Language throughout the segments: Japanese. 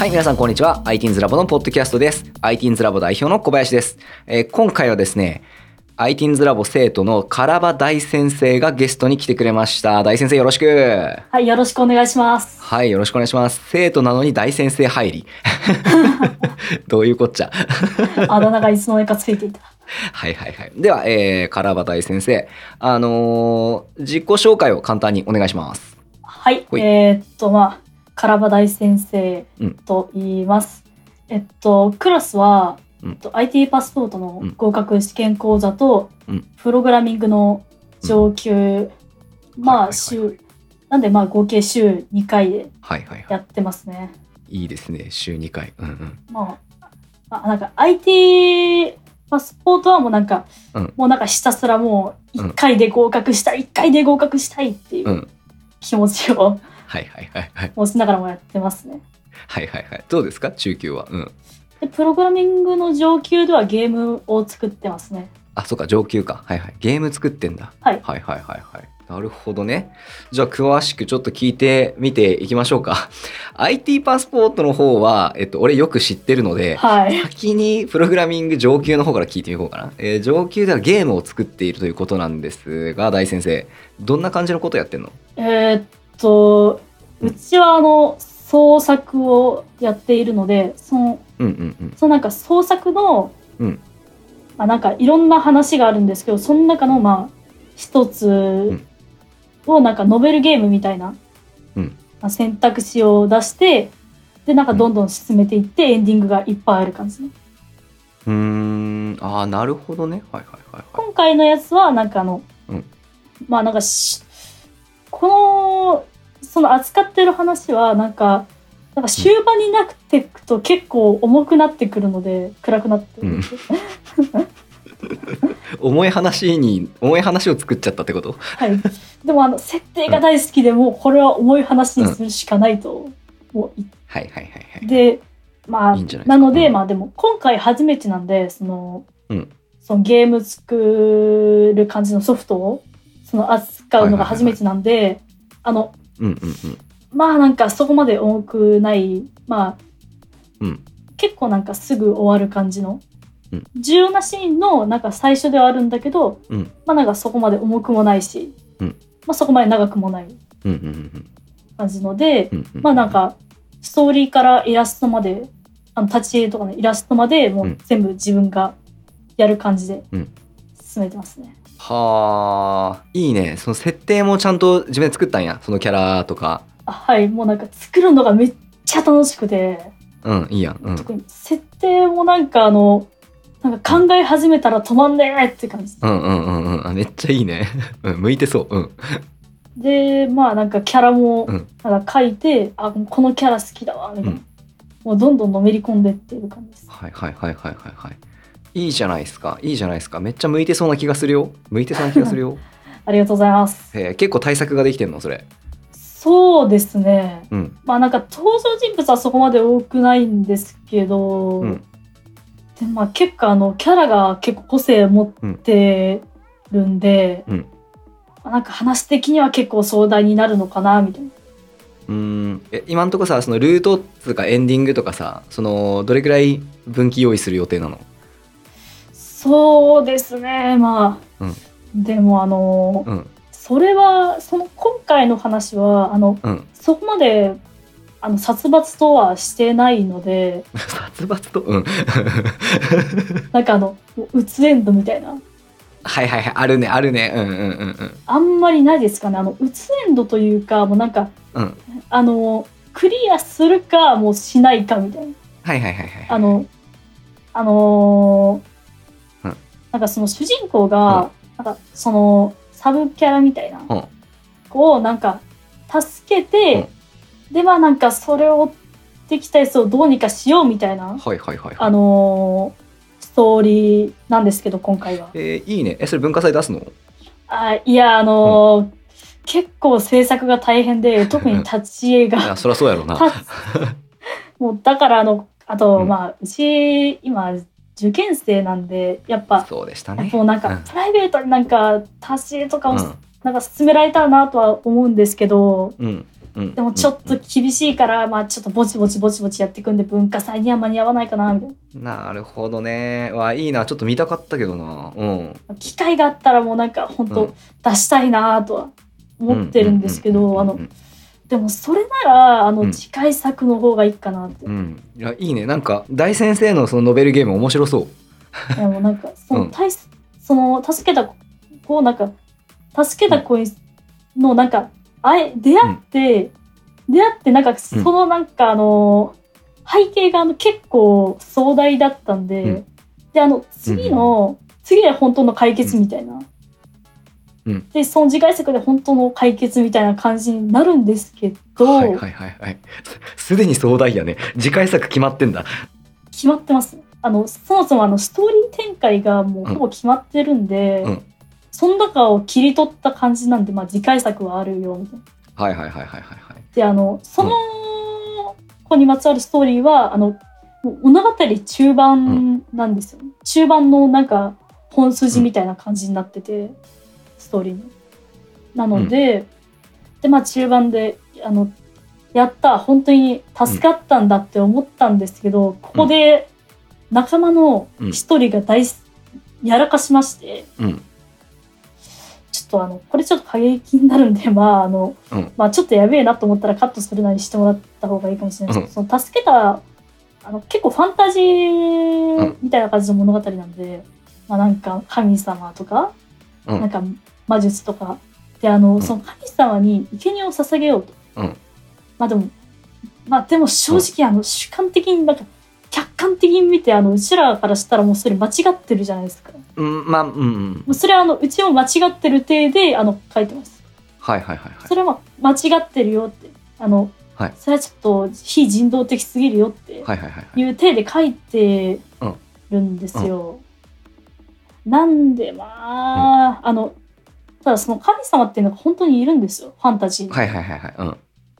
はい、皆さんこんにちは。ITINS ラボのポッドキャストです。ITINS ラボ代表の小林です。えー今回はですね、ITINS ラボ生徒のカラバ大先生がゲストに来てくれました。大先生よろしく。はい、よろしくお願いします。はい、よろしくお願いします。生徒なのに大先生入り。どういうこっちゃ。あだ名がいつの間にかついていた。はいはいはい。では、えー、カラバ大先生、あのー自己紹介を簡単にお願いします。はい、ほいえーっと、まあ、カラバ大先生うんと言います。えっと、クラスは、うんえっと IT パスポートのうん合格試験講座と、うんプログラミングの上級、はいはいまあ、はい週、なんでまあ合計週2回ではいはいはやってますね。い。いいですね。週2回。うんうん。まあ、まあ、なんか IT パスポートはもうなんか、うんもうなんかひたすらもう1回で合格したい、1回で合格したいっていううん。気持ちをはいはいはいはい。持ちながらもやってますね。はいはいはい。どうですか？中級は。うん。でプログラミングの上級ではゲームを作ってますね。あ、そうか、上級か。はいはい。ゲーム作ってんだ。はいはいはいはいはい。なるほどね。じゃあ、詳しくちょっと聞いてみていきましょうか。IT パスポートの方は、えっと、俺よく知ってるので、はい。先にプログラミング上級の方から聞いてみようかな。えー上級ではゲームを作っているということなんですが、大先生、どんな感じのことやってんの？えーっと、うちはあの創作をやっているので、その、うんうんうん。そのなんか創作の、うんまあなんかいろんな話があるんですけど、その中のまあ一つをなんかノベルゲームみたいな、うんまあ選択肢を出して、でなんかどんどん進めていってエンディングがいっぱいある感じね。うーん、ああ、なるほどね。はいはいはいはい。今回のやつはなんかあの、うんまあなんかしこのその扱ってる話はなんかなんか終盤になっていくと結構重くなってくるので暗くなってくる、うん。重い話に、重い話を作っちゃったってこと？はい。でもあの設定が大好きでもうこれは重い話にするしかないともう。はいはいはいはい。でまあなので、うん。まあでも今回初めてなんでその,、うん。そのゲーム作る感じのソフトをその扱うのが初めてなんで、あのうんうんうん。まあなんかそこまで重くない。まあ、うん。結構なんかすぐ終わる感じの、うん。重要なシーンのなんか最初ではあるんだけど、うん。まあなんかそこまで重くもないし、うん。まあそこまで長くもない。感じので、うんうん。まあなんかストーリーからイラストまであの立ち絵とかのイラストまでもううん。全部自分がやる感じでうん。進めてますね。はあ、いいね。その設定もちゃんと自分で作ったんや。そのキャラとか。あはいもうなんか作るのがめっちゃ楽しくて、うん、いいやん。うん。特に設定もなんかあのなんか考え始めたら止まんねえって感じうんうんうんうんあ。めっちゃいいね。うん、向いてそう。うん。でまあなんかキャラもうんなんか書いて、あこのキャラ好きだわみたいな、うんもうどんどんのめり込んでっている感じです。はいはいはいはいはいはい。いいじゃないですか。いいじゃないですか。めっちゃ向いてそうな気がするよ。向いてそうな気がするよ。ありがとうございます。えー結構対策ができてんのそれ？そうですね。うん。まあなんか登場人物はそこまで多くないんですけど、うんでまあ結構あのキャラが結構個性持ってるんで、うんまあなんか話的には結構壮大になるのかなみたいな。うーんえ今んとこさそのルートっつうかエンディングとかさそのどれくらい分岐用意する予定なの？そうですねまあ、うん。でもあの、うん。それはその今回の話はあのうん。そこまであの殺伐とはしてないので。殺伐と？うん。なんかあのうつエンドみたいな。はいはいはい。あるねあるね。うんうんうんうん。あんまりないですかね。あのうつエンドというかもうなんかうん。あのクリアするかもうしないかみたいな。はいはいはいはいあのあのーうんなんかその主人公が、なんかそのサブキャラみたいなうん。子をなんか助けて、でまあなんかそれを追ってきたやつをどうにかしようみたいな、はいはいはいはい。あのーストーリーなんですけど今回は。えーいいね。えそれ文化祭出すの？あいやあのー結構制作が大変で特に立ち絵 いやがそりゃそうやろうな。もうだからあのあと、うん。まあうち今受験生なんでやっぱそうでしたね。もうなんか、うん。プライベートになんか足し絵とかを、うん。なんか進められたらなとは思うんですけどうん。うん。でもちょっと厳しいから、まあちょっとぼちぼちぼちぼちやっていくんで文化祭には間に合わないかなみたいな。るほどね。わいいな。ちょっと見たかったけどな。うん。な機会があったらもうなんか本当うん。出したいなとは思ってるんですけどあのでもそれならあのうん。次回作の方がいいかなって、うん。いやいいね。なんか大先生のそのノベルゲーム面白そう。でもなんかその、うん。その助けた子をなんか助けた子のなんかあえ出会って、出会ってなんかそのなんかあの背景があの結構壮大だったんで、うん。であの次の、次は本当の解決みたいな、うん。でその次回作で本当の解決みたいな感じになるんですけど、はいはいはいはい。す すでに壮大やね。次回作決まってんだ。決まってます。あのそもそもあのストーリー展開がもうほぼ決まってるんで、うん。その中を切り取った感じなんで、まあ、次回作はあるよみたいな。はいはいはいはいはいはい。であのその子にまつわるストーリーはあのもう物語中盤なんですよ、ね。中盤のなんか本筋みたいな感じになってて、ストーリーの。なので、でまあ中盤であのやった本当に助かったんだって思ったんですけど、ここで仲間の一人が大すやらかしまして。うん。ちょっとあのこれちょっと過激になるんで まああの、うん。まあちょっとやべえなと思ったらカットするなりしてもらった方がいいかもしれないですけど、その助けたあの結構ファンタジーみたいな感じの物語なんで、まあなんか神様とか、うん。なんか魔術とか。であの、ん。その神様に生贄を捧げようと、うん。まあでもまあでも正直あの主観的になんか客観的に見てあのうちらからしたらもうそれ間違ってるじゃないですか。うんまあうんうん。もうそれはあのうちも間違ってる体であの書いてます。はいはいはいはい。それは間違ってるよって。あの、はい。それはちょっと非人道的すぎるよってはいう体で書いてるんですよ。なんでまあ、あのただその神様っていうのが本当にいるんですよ。ファンタジーに、はいはいはいはい。うん。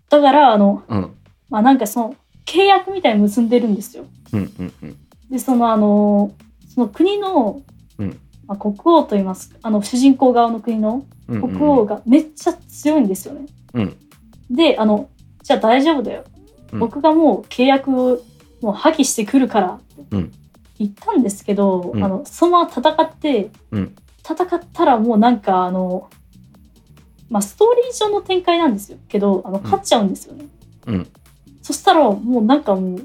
だからあのうん。まあなんかその契約みたいに結んでるんですよ。うんうんうん。でそのあのその国の、うん。まあ、国王といいますかあの主人公側の国のうんうん国王がめっちゃ強いんですよね。うん。であのじゃあ大丈夫だよ、うん。僕がもう契約をもう破棄してくるからってうん。言ったんですけど、うん。あのそのまま戦って、うん戦ったらもうなんかあの、まあ、ストーリー上の展開なんですよ。けどあの勝っちゃうんですよね。うん。そしたらもうなんかもう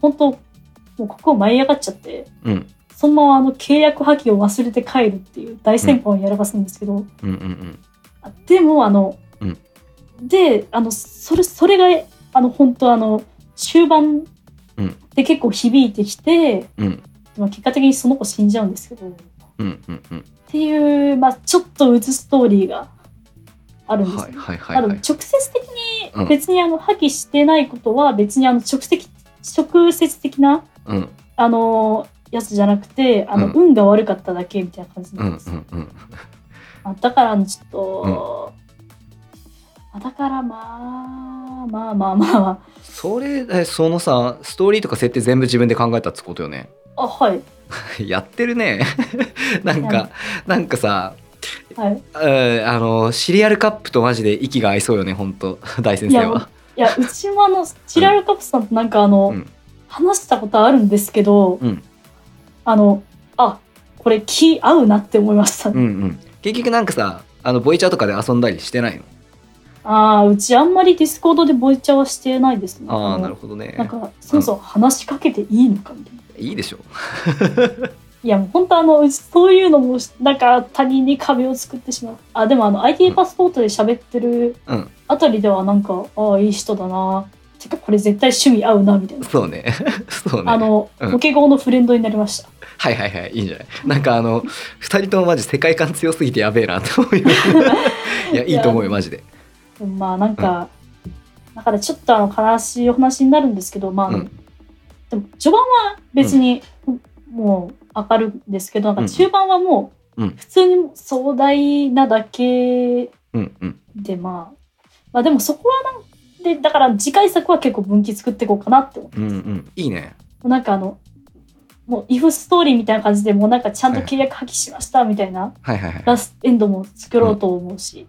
本当もうここ舞い上がっちゃってうん。そのままあの契約破棄を忘れて帰るっていう大戦法をやらかすんですけど、でもあの、うん。であのそれそれがあの本当あの終盤うん。で結構響いてきて、うん。でも結果的にその子死んじゃうんですけど。っうんうんうんていう、まあ、ちょっとうつストーリーがあるんですよ、はいはいはいはい。直接的うん。に別にあの破棄してないことは別にあの直接直接的なうん。あのやつじゃなくてあの、うん。運が悪かっただけみたいな感じうなんんですよ、うんうんあだからちょっと、あだからまあまあまあまあ。まそれえそのさストーリーとか設定全部自分で考えたってことよね。ああはい やってるね。なんかなんかさはい。うんあのシリアルカップとマジで息が合いそうよね本当 大先生は。いやうちもあのチラルカプさんとなんかあの、うん。話したことあるんですけど、うん。あのあこれ気合うなって思いました、うんうん。結局なんかさあのボイチャーとかで遊んだりしてないの？ああうちあんまりディスコードでボイチャはしてないですね。ああのなるほどね。なんかそもそも話しかけていいのかみたいな、いいでしょ いやもう本当あのうちそういうのもなんか他人に壁を作ってしまう。あでもあの IT パスポートで喋ってるうん。あたりではなんかああいい人だな。てかこれ絶対趣味合うなみたいな、そうね。そうね。あの、うん。ポケゴーのフレンドになりました。はいはいはいいいんじゃない？なんかあの二人ともマジ世界観強すぎてやべえなって思うよいやいいと思うよマジでまあなんか、だからちょっとあの悲しいお話になるんですけどまあ、うん。でも序盤は別に、もう明るいんですけどなんか中盤はもううん。普通に壮大なだけうんうん。で、まあ、まあでもそこはなんでだから次回作は結構分岐作っていこうかなって思ってうんうん。いいね。なんかあのもうイフストーリーみたいな感じでもうなんかちゃんと契約破棄しましたみたいなはいはいはい。ラストエンドも作ろうと思うし、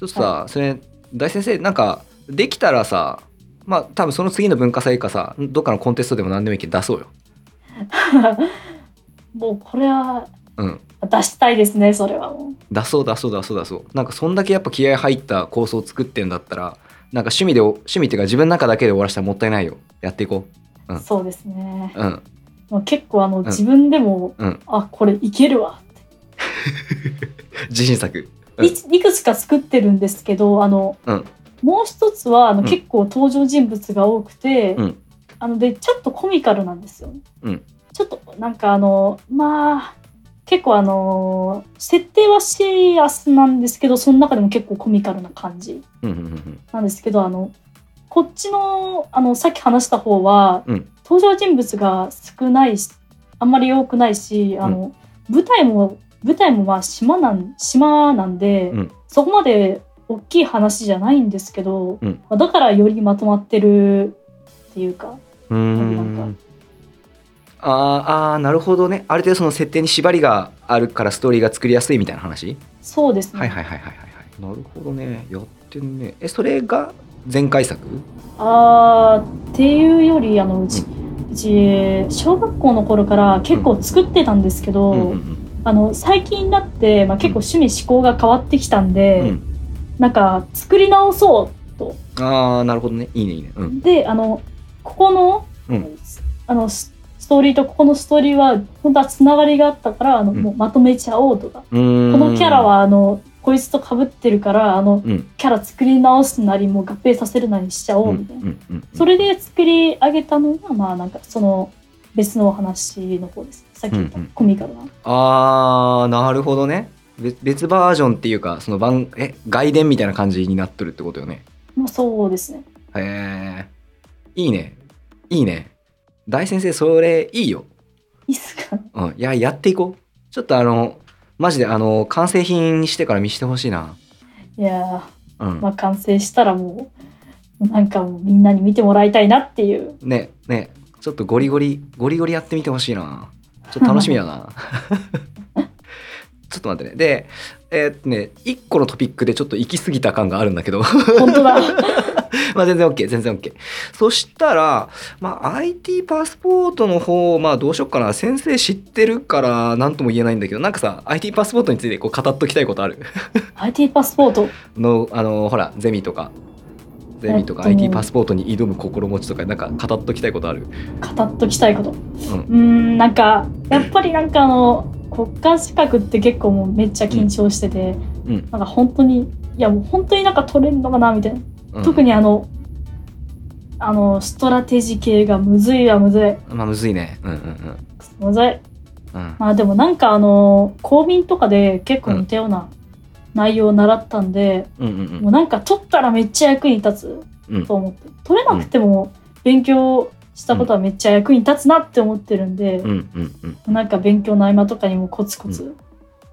ちょっとさ、それ大先生なんかできたらさまあ多分その次の文化祭かさどっかのコンテストでも何でもいいけど出そうよ。もうこれはうん。出したいですねそれはもう。出そう出そう出そう出そう。なんかそんだけやっぱ気合入った構想を作ってんだったらなんか趣味で趣味っていうか自分の中だけで終わらせたらもったいないよ。やっていこう。ん。そうですね。ううん。もう結構あの、自分でもうん。あこれいけるわって。自信作。うんいいくつか作ってるんですけどあの、うん。もう一つはあの、うん。結構登場人物が多くて、うん。あのでちょっとコミカルなんですよ。ちょっとなんかあのまあ結構あの設定はシリアスなんですけどその中でも結構コミカルな感じなんですけどあのこっちのあのさっき話した方は、うん。登場人物が少ないしあんまり多くないしあの、舞台も舞台もまあ島なん島なんで、うん。そこまで大きい話じゃないんですけど、うん。まあだからよりまとまってるっていうかうーん。あーあーなるほどね。ある程度その設定に縛りがあるからストーリーが作りやすいみたいな話、そうですね、はいはいはいはいはいはい。なるほどね。やってんね。えそれが前回作？あーっていうよりあのうち、うち小学校の頃から結構作ってたんですけど、うんうんあの最近になって、まあ、結構趣味思考が変わってきたんで、うん。なんか作り直そうと。ああなるほどね。いいねいいね。うん。であのここの,、うん。あのスストーリーとここのストーリーは本当はつながりがあったからあの、うん。もうまとめちゃおうとか、このキャラはあのこいつと被ってるからあのうん。キャラ作り直すなりもう合併させるなりしちゃおうみたいな、それで作り上げたのがまあなんかその別のお話の方ですさっき言ったうんうん。コミカルな、あーなるほどね。別別バージョンっていうかその番え外伝みたいな感じになっとるってことよね。まあ、そうですね。へえいいね。いいね。大先生それいいよ。いいっすか？うん。いややっていこう。ちょっとあのマジであの完成品にしてから見してほしいな。いやうん、ー、まあ、完成したらもうなんかもうみんなに見てもらいたいなっていう。ねね。ちょっとゴリゴリゴリゴリやってみてほしいなちょっと楽しみだな。ちょっと待ってね。でえーっとね1個のトピックでちょっと行き過ぎた感があるんだけど。本当だ。まあ全然 OK 全然 OK そしたら、まあ、IT パスポートの方まあどうしよっかな。先生知ってるから何とも言えないんだけど。なんかさ IT パスポートについてこう語っときたいことある？IT パスポート？のあのほらゼミとかゼミとかえっと IT パスポートに挑む心持ちとかなんか語っときたいことある？語っときたいこと。うん。うーんなんかやっぱりなんかあの国家資格って結構もうめっちゃ緊張してて、うん。なんか本当にいやもう本当になんか取れるのかなみたいな、うん。特にあのあのストラテジ系がむずいはむずい。まあむずいね。うんうんむずい。うんうん。まあでもなんかあの公民とかで結構似たような内容を習ったんで、うんうんもうなんか取ったらめっちゃ役に立つうん。と思って。取れなくても勉強したことはめっちゃ役に立つなって思ってるんで、うんうんうん。なんか勉強の合間とかにもコツコツ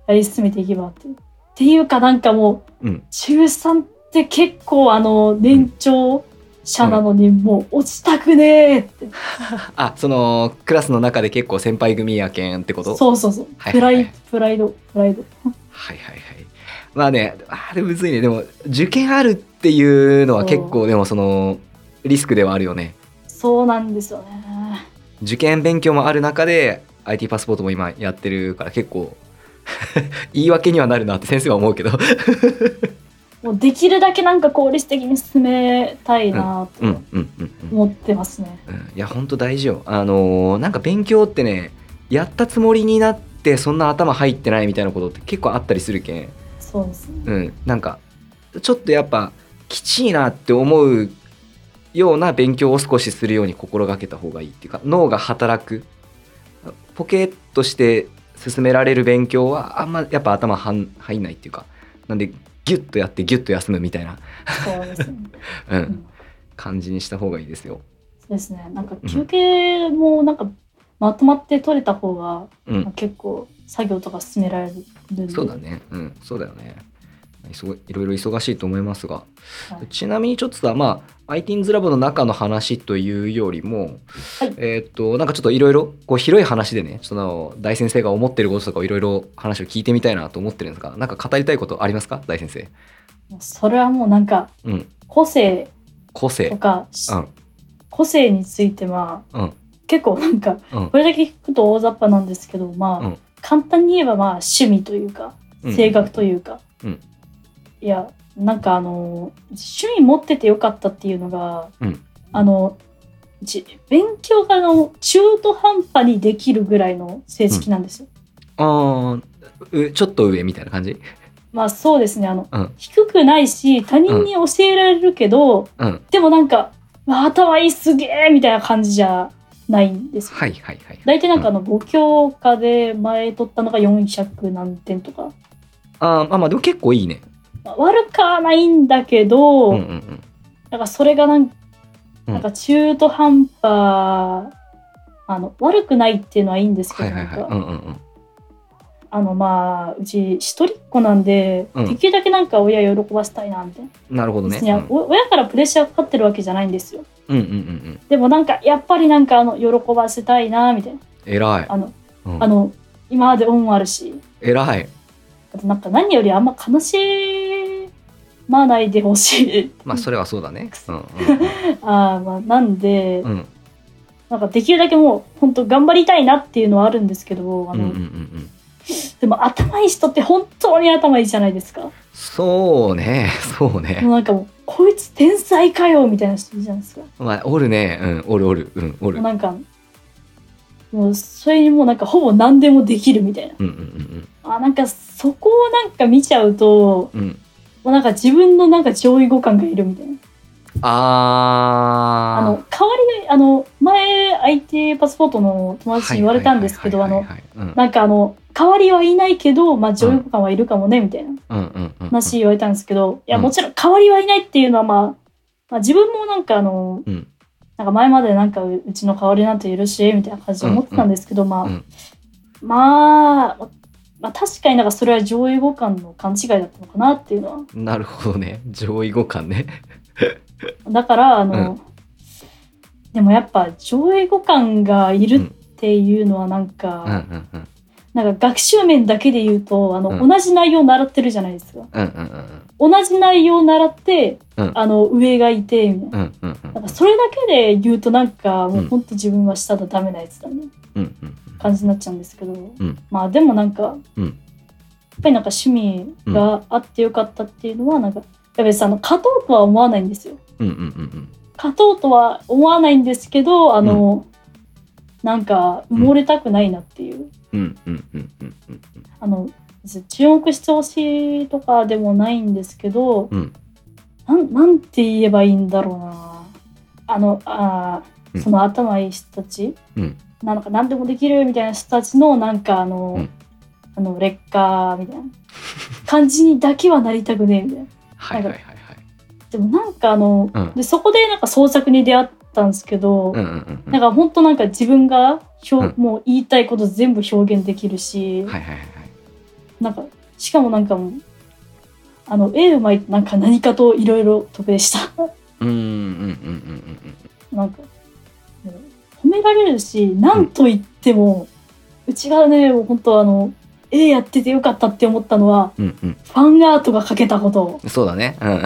やり進めていけばって。いう。っていうかなんかもううん。中3って結構あの年長者なのにもう落ちたくねえって。あそのクラスの中で結構先輩組やけんってこと？そうそうそう。はいはいはい。プライプライドプライド。はいはいはいまあねあれむずいね。でも受験あるっていうのは結構でもそのリスクではあるよね。そうなんですよね。受験勉強もある中で IT パスポートも今やってるから結構 言い訳にはなるなって先生は思うけど。もうできるだけなんか効率的に進めたいなと思ってますね。うんいや本当大事よ。あのーなんか勉強ってねやったつもりになってそんな頭入ってないみたいなことって結構あったりするけんそうですね。うんなんかちょっとやっぱきちいなって思うような勉強を少しするように心がけた方がいいっていうか脳が働くポケットして進められる勉強はあんまやっぱ頭はん入んないっていうかなんでギュッとやってギュッと休むみたいな、そうですね。う、うんん感じにした方がいいですよ。そうですね。なんか休憩もなんかまとまって取れた方が、うんまあ、結構作業とか進められる。そうだね。うん、そうだよね。いろいろ忙しいと思いますが、はい。ちなみにちょっとさ、まあ、ITINS ラボの中の話というよりも、はい。えーっと、なんかちょっといろいろ、広い話でね、その大先生が思ってることとかをいろいろ話を聞いてみたいなと思ってるんですが、なんか語りたいことありますか？大先生。それはもうなんかうん。個性。個性。とか、うん。個性についてまあうん。結構なんかうん。これだけ聞くと大雑把なんですけどまあ、うん簡単に言えばまあ趣味というかうん。性格というか、うん。いやなんかあの趣味持っててよかったっていうのが、うん。あのじ勉強があの中途半端にできるぐらいの成績なんですよ。あーうちょっと上みたいな感じ？まあそうですねあのうん。低くないし他人に教えられるけど、うん。でもなんか「わあ頭いいすげえ!」みたいな感じじゃないんですよ。はいはいはい。大体なんかあの5教科で前取ったのが400何点とか、あーまあまあでも結構いいね。まあ悪くはないんだけど、うんうんうん。なんかそれがなんうん。なんか中途半端、あの悪くないっていうのはいいんですけど、はいはいはい。なんんうんうんあのまあうち一人っ子なんで、うん。できるだけなんか親喜ばせたいなみたいな。なるほどね。別にお親からプレッシャーかかってるわけじゃないんですよ。うんうんうんうん。でもなんかやっぱりなんかあの喜ばせたいなみたいな。偉い。あの、うん。あの今まで恩あるし、偉い。あとなんか何よりあんま悲しまないでほしい。まあそれはそうだね。うんうん ああまあなんで、うんうん。なんかできるだけもう本当頑張りたいなっていうのはあるんですけど、あの、うんうんうんうん でも頭いい人って本当に頭いいじゃないですか。そうね。そうね。もうなんかもうこいつ天才かよみたいな人じゃないですか。まあおるね。うんおるおる。うんおる。なんかもうそれにもうなんかほぼ何でもできるみたいな。うんうんうんあなんかそこをなんか見ちゃうとうん。うんもうなんか自分のなんか上位互換がいるみたいな。ああの代わりにあの前 IT パスポートの友達に言われたんですけどあのうん。なんかあの代わりはいないけど、まあ、上位互換はいるかもねみたいな。話言われたんですけど、いやうん。もちろん代わりはいないっていうのは、まあ、まあ自分もなんかあのうん。なんか前までなんかううちの代わりなんているしみたいな感じで思ってたんですけど、まあ、うん。まあまあ確かになんかそれは上位互換の勘違いだったのかなっていうのは。なるほどね。上位互換ね。だからあの、うん。でもやっぱ上位互換がいるうんっていうのはなんか、なんか学習面だけで言うとあの、うん。同じ内容を習ってるじゃないですか。うんうんうん同じ内容を習って、うん。あの上がいてみたいな。うんうんうんなんかそれだけで言うとなんかもううんほんと自分は下だダメなやつだねうんうん感じになっちゃうんですけど、ん。まあでもなんか、うん。やっぱりなんか趣味があってよかったっていうのはなんか、いや別にあの勝とうとは思わないんですよ。うんうんうん勝とうとは思わないんですけどあの、なんか埋もれたくないなっていう、うんうんうんうんうんあの注目してほしいとかでもないんですけど、うん。なんなんて言えばいいんだろうな。あのあうその頭いい人たち、うん。なんか何でもできるみたいな人たちのなんかあの、うん。あの劣化みたいな。感じにだけはなりたくねえみたいな。はいはいはいはい。でもなんかあの、うん。でそこでなんか創作に出会ったんですけど、うんうんうんうん。なんか本当なんか自分が表、うん。もう言いたいこと全部表現できるし、はいはいはいはい。なんかしかもなんかもうあの絵うまいとなんか何かといろいろ得でした。うんうんうんうんうんなんか、褒められるし、なんと言っても、うちがね、もう本当あの、絵やっててよかったって思ったのは、うんうん。ファンアートが描けたこと。うんそうだね。うん。うん。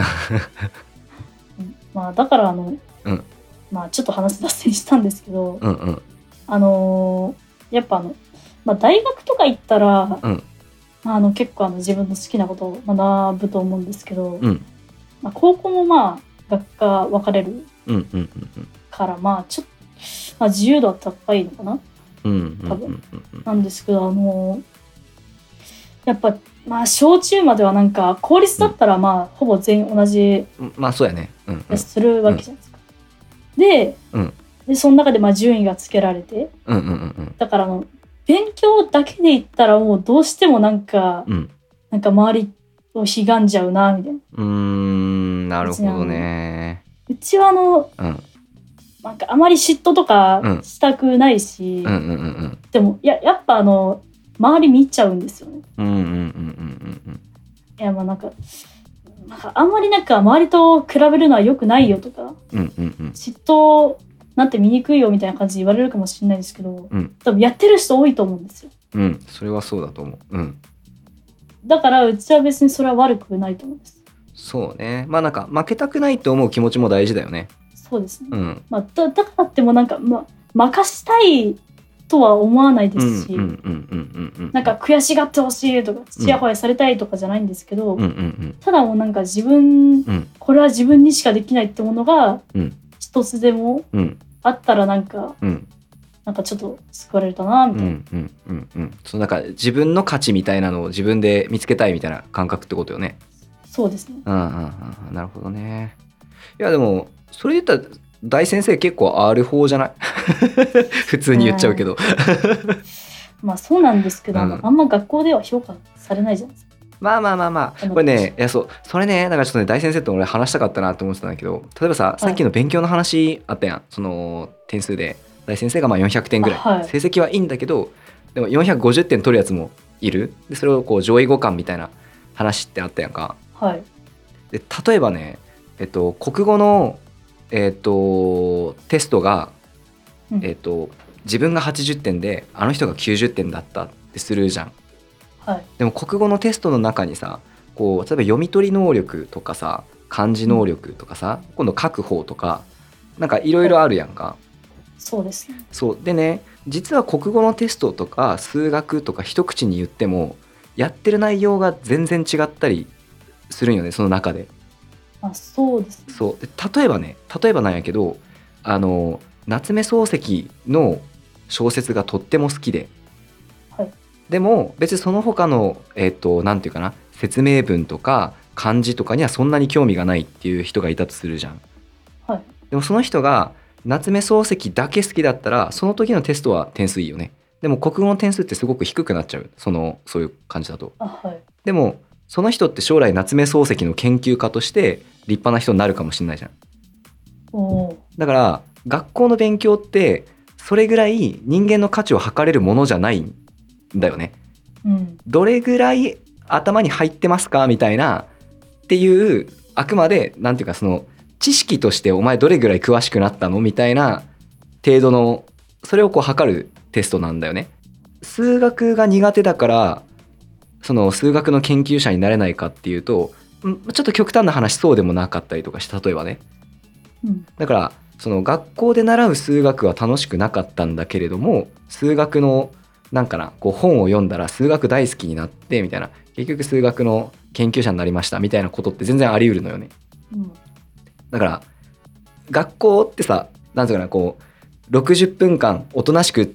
まあ、だからあの、うんまあ、ちょっと話脱線したんですけど、うんうん。あのーやっぱあの、まあ、大学とか行ったら、うん。まあ、あの結構あの自分の好きなことを学ぶと思うんですけど、うん。まあ、高校もまあ学科分かれるからまあちょっと、まあ、自由度は高いのかな？多分なんですけどあのやっぱまあ小中まではなんか公立だったらまあほぼ全員同じうん。まあそうやね。するわけじゃないですか。で,、うん。でその中でまあ順位がつけられて。うんうんうんだからあの勉強だけで言ったらもうどうしてもなんか、うん。なんか周りをひがんじゃうなみたいな。うーんなるほどね。うちはあのうん。なんかあまり嫉妬とかしたくないし、うんうんうんうん。でもややっぱあの周り見ちゃうんですよね。うんうんうんうん。いやまあなんかなんかあんまりなんか周りと比べるのは良くないよとかうんうんうん。うん嫉妬なんて醜いよみたいな感じで言われるかもしれないですけどうん。多分やってる人多いと思うんですよ。うん。それはそうだと思う。うん。だからうちは別にそれは悪くないと思うんです。そうね。まあなんか負けたくないと思う気持ちも大事だよね。そうですね。うん。まあ、だだからってもなんか、ま、任したいとは思わないですし、なんか悔しがってほしいとか、ちやほやされたいとかじゃないんですけど、ただもうなんか自分、うん。これは自分にしかできないってものがうん。一つでもうんあったらなんか、うん。なんかちょっと救われたな、みうたいな。んうんうんうんそのなんか自分の価値みたいなのを自分で見つけたいみたいな感覚ってことよね。そうですね。うんうんうんうん。なるほどね。いやでもそれで言ったら大先生結構 R 法じゃない？普通に言っちゃうけど。まあそうなんですけど、うん。あんま学校では評価されないじゃないですか。まあまあまあまあ。これねいやそうそれねだからちょっとね大先生と俺話したかったなって思ってたんだけど例えばささっきの勉強の話あったやん。その点数で。大先生がまあ400点ぐらい、あはい。成績はいいんだけどでも450点取るやつもいる。でそれをこう上位互換みたいな話ってあったやんか。はい。で例えばねえっと国語のえっとテストがうん。えっと自分が80点であの人が90点だったってするじゃん。はい。でも国語のテストの中にさこう例えば読み取り能力とかさ漢字能力とかさ、今度書く方とかなんかいろいろあるやんか、そうですね。そう。でね実は国語のテストとか数学とか一口に言ってもやってる内容が全然違ったりするんよねその中であそうですね。そうで例えばね例えばなんやけどあの夏目漱石の小説がとっても好きで、はいでも別にその他のえっ、となんていうかな説明文とか漢字とかにはそんなに興味がないっていう人がいたとするじゃん。はい。でもその人が夏目漱石だけ好きだったらその時のテストは点数いいよね。でも国語の点数ってすごく低くなっちゃうそのそういう感じだと。あはい。でもその人って将来夏目漱石の研究家として立派な人になるかもしれないじゃん。だから学校の勉強ってそれぐらい人間の価値を測れるものじゃないんだよね。ー。うん。どれぐらい頭に入ってますかみたいなっていうあくまでなんていうかその知識としてお前どれぐらい詳しくなったのみたいな程度のそれをこう測るテストなんだよね。数学が苦手だからその数学の研究者になれないかっていうとんちょっと極端な話そうでもなかったりとかして例えばねうん。だからその学校で習う数学は楽しくなかったんだけれども数学のなんかなこう本を読んだら数学大好きになってみたいな結局数学の研究者になりましたみたいなことって全然あり得るのよねうん。だから学校ってさなんていうかなこう60分間おとなしく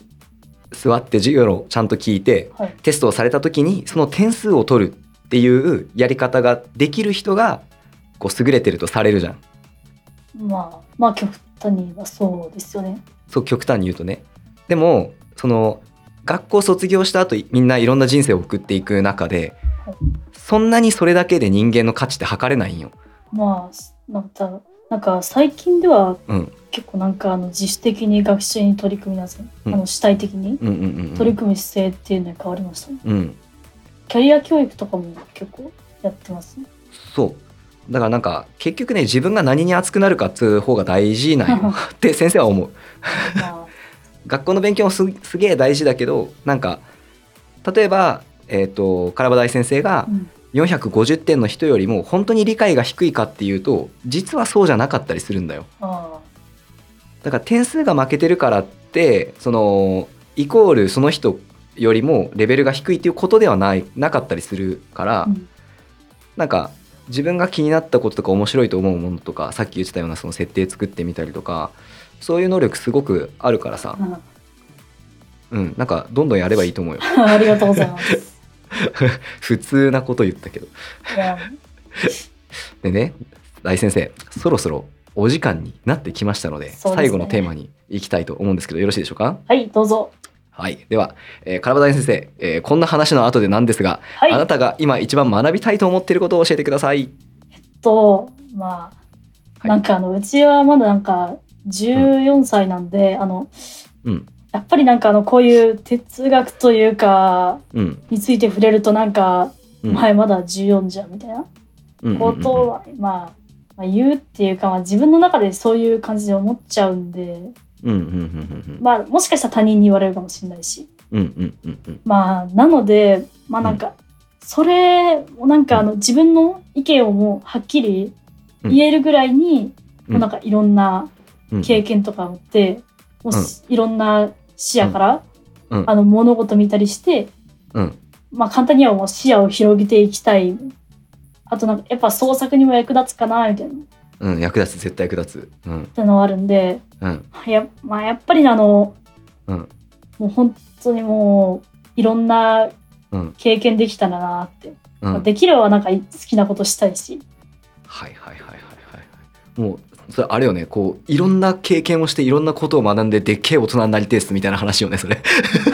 座って授業をちゃんと聞いてはい。テストをされた時にその点数を取るっていうやり方ができる人がこう優れてるとされるじゃんまあ、まあ極端に言えばそうですよね。そう極端に言うとねでもその学校卒業した後みんないろんな人生を送っていく中ではいそんなにそれだけで人間の価値って測れないんよ。まあ、なんか、なんか最近ではうん結構なんかあの自主的に学習に取り組みなさい、うん。あの主体的に。取り組む姿勢っていうのに変わりました。ね。うん。キャリア教育とかも結構やってますね。そう。だからなんか結局ね自分が何に熱くなるかっつう方が大事なんよって 先生は思う。ま学校の勉強もすすげえ大事だけどなんか例えば、えー、と唐場大先生があ、うん、450点の人よりも本当に理解が低いかっていうと実はそうじゃなかったりするんだよ。あだから点数が負けてるからってそのイコールその人よりもレベルが低いっていうことではないなかったりするから、あ、うん、なんか自分が気になったこととか面白いと思うものとかさっき言ってたようなその設定作ってみたりとかそういう能力すごくあるからさ、あうん、なんかどんどんやればいいと思うよ。ありがとうございます。普通なこと言ったけど。でね大先生そろそろお時間になってきましたのでね最後のテーマに行きたいと思うんですけどよろしいでしょうか？はい、どうぞ。はい。では、えー、カラバ大先生、えーこんな話の後でなんですが、はい、あなたが今一番学びたいと思っていることを教えてください。と、まあ、はいなんかあの、うちはまだなんか14歳なんで、あの、うん。やっぱりなんかあの、こういう哲学というか、うん。について触れるとなんか、うん。お前まだ14じゃんみたいなうんうんうんうんことは、まあ、まあ、言うっていうか、まあ、自分の中でそういう感じで思っちゃうんで、まあ、もしかしたら他人に言われるかもしれないし、まあ、なので、まあなんか、それをなんかあの自分の意見をもうはっきり言えるぐらいに、うん。もうなんかいろんなうん。経験とかを持って、もうしいろんな視野から、うん。あの物事見たりして、うん。まあ簡単にはもう視野を広げていきたい。あとなんかやっぱ創作にも役立つかなみたいな。っうん役立つ。絶対役立つ。うん。てのはあるんで、うん。や,、まあ、やっぱりあの、うん。もう本当にもういろんなうん。経験できたらなって、うん。できればなんか好きなことしたいし。はいはいはいはいはい。もうそれあれよね。こういろんな経験をしていろんなことを学んででっけえ大人になりてえっすみたいな話よねそれ。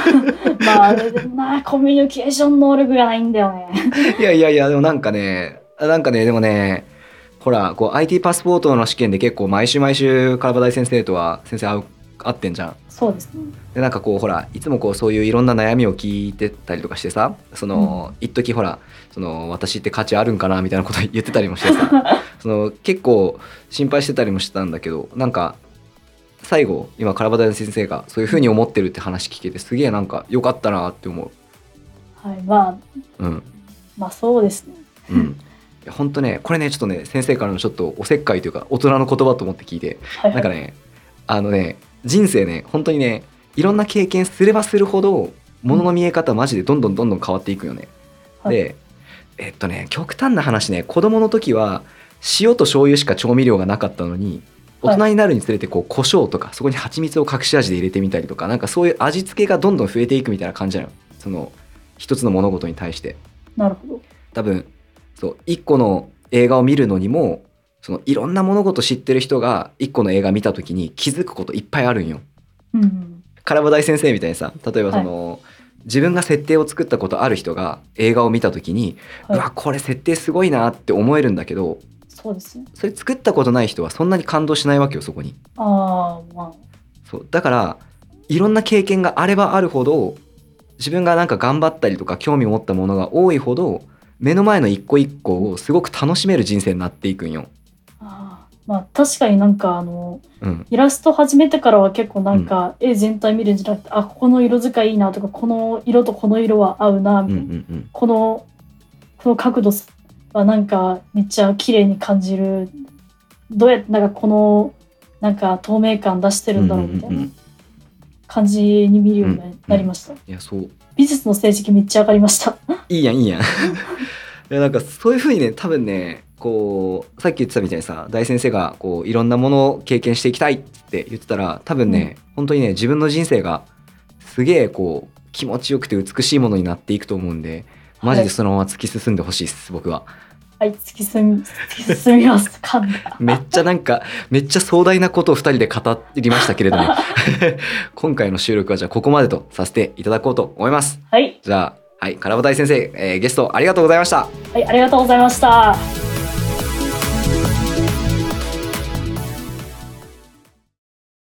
まあでもなコミュニケーション能力がないんだよね。いやいやいやでもなんかねなんかねでもねほらこう IT パスポートの試験で結構毎週毎週唐場大先生とは先生会う会ってんじゃん。そうですね。でなんかこうほらいつもこうそういういろんな悩みを聞いてたりとかしてさその、一時ほらその私って価値あるんかなみたいなこと言ってたりもしてさ その結構心配してたりもしてたんだけどなんか最後今唐場大先生がそういうふうに思ってるって話聞けてすげえなんか良かったなって思はい、まあ、ううん。まあそうですね。うん本当ねこれねちょっとね先生からのちょっとおせっかいというか大人の言葉と思って聞いてはい、なんかねあのね人生ね本当にねいろんな経験すればするほど物の見え方マジでどんどんどんどん変わっていくよね。はいでえっとね極端な話ね子供の時は塩と醤油しか調味料がなかったのに大人になるにつれてこう胡椒とかそこに蜂蜜を隠し味で入れてみたりとかなんかそういう味付けがどんどん増えていくみたいな感じなのその一つの物事に対して。なるほど。多分そう一個の映画を見るのにもそのいろんな物事知ってる人が一個の映画見た時に気づくこといっぱいあるんよ。うんうん。カラバ大先生みたいにさ例えばその、自分が設定を作ったことある人が映画を見た時に、はいうわこれ設定すごいなって思えるんだけどそうですね。それ作ったことない人はそんなに感動しないわけよそこに。ああ、まあ、そうだからいろんな経験があればあるほど自分がなんか頑張ったりとか興味を持ったものが多いほど目の前の一個一個をすごく楽しめる人生になっていくんよ。あーまあ確かになんかあの、うん、イラスト始めてからは結構なんか、絵全体見るんじゃなくて、あ、ここの色使いいいなとか、この色とこの色は合うな、うんうみたいな。んうんこの、この角度はなんかめっちゃ綺麗に感じる。どうやってなんかこの、なんか透明感出してるんだろうみたいな感じに見るようになりました。いやそう美術の成績めっちゃ上がりました。いいやんいいやん。いやなんかそういうふうにね多分ねこうさっき言ってたみたいにさ大先生がこういろんなものを経験していきたいって言ってたら多分ね、本当にね自分の人生がすげえこう気持ちよくて美しいものになっていくと思うんでマジでそのまま突き進んでほしいです僕は。はい、突き進み、突き進みます。めっちゃなんかめっちゃ壮大なことを2人で語りましたけれども 今回の収録はじゃあここまでとさせていただこうと思います。はい、じゃあはい、カラバ大先生、えーゲストありがとうございました。はい、ありがとうございました。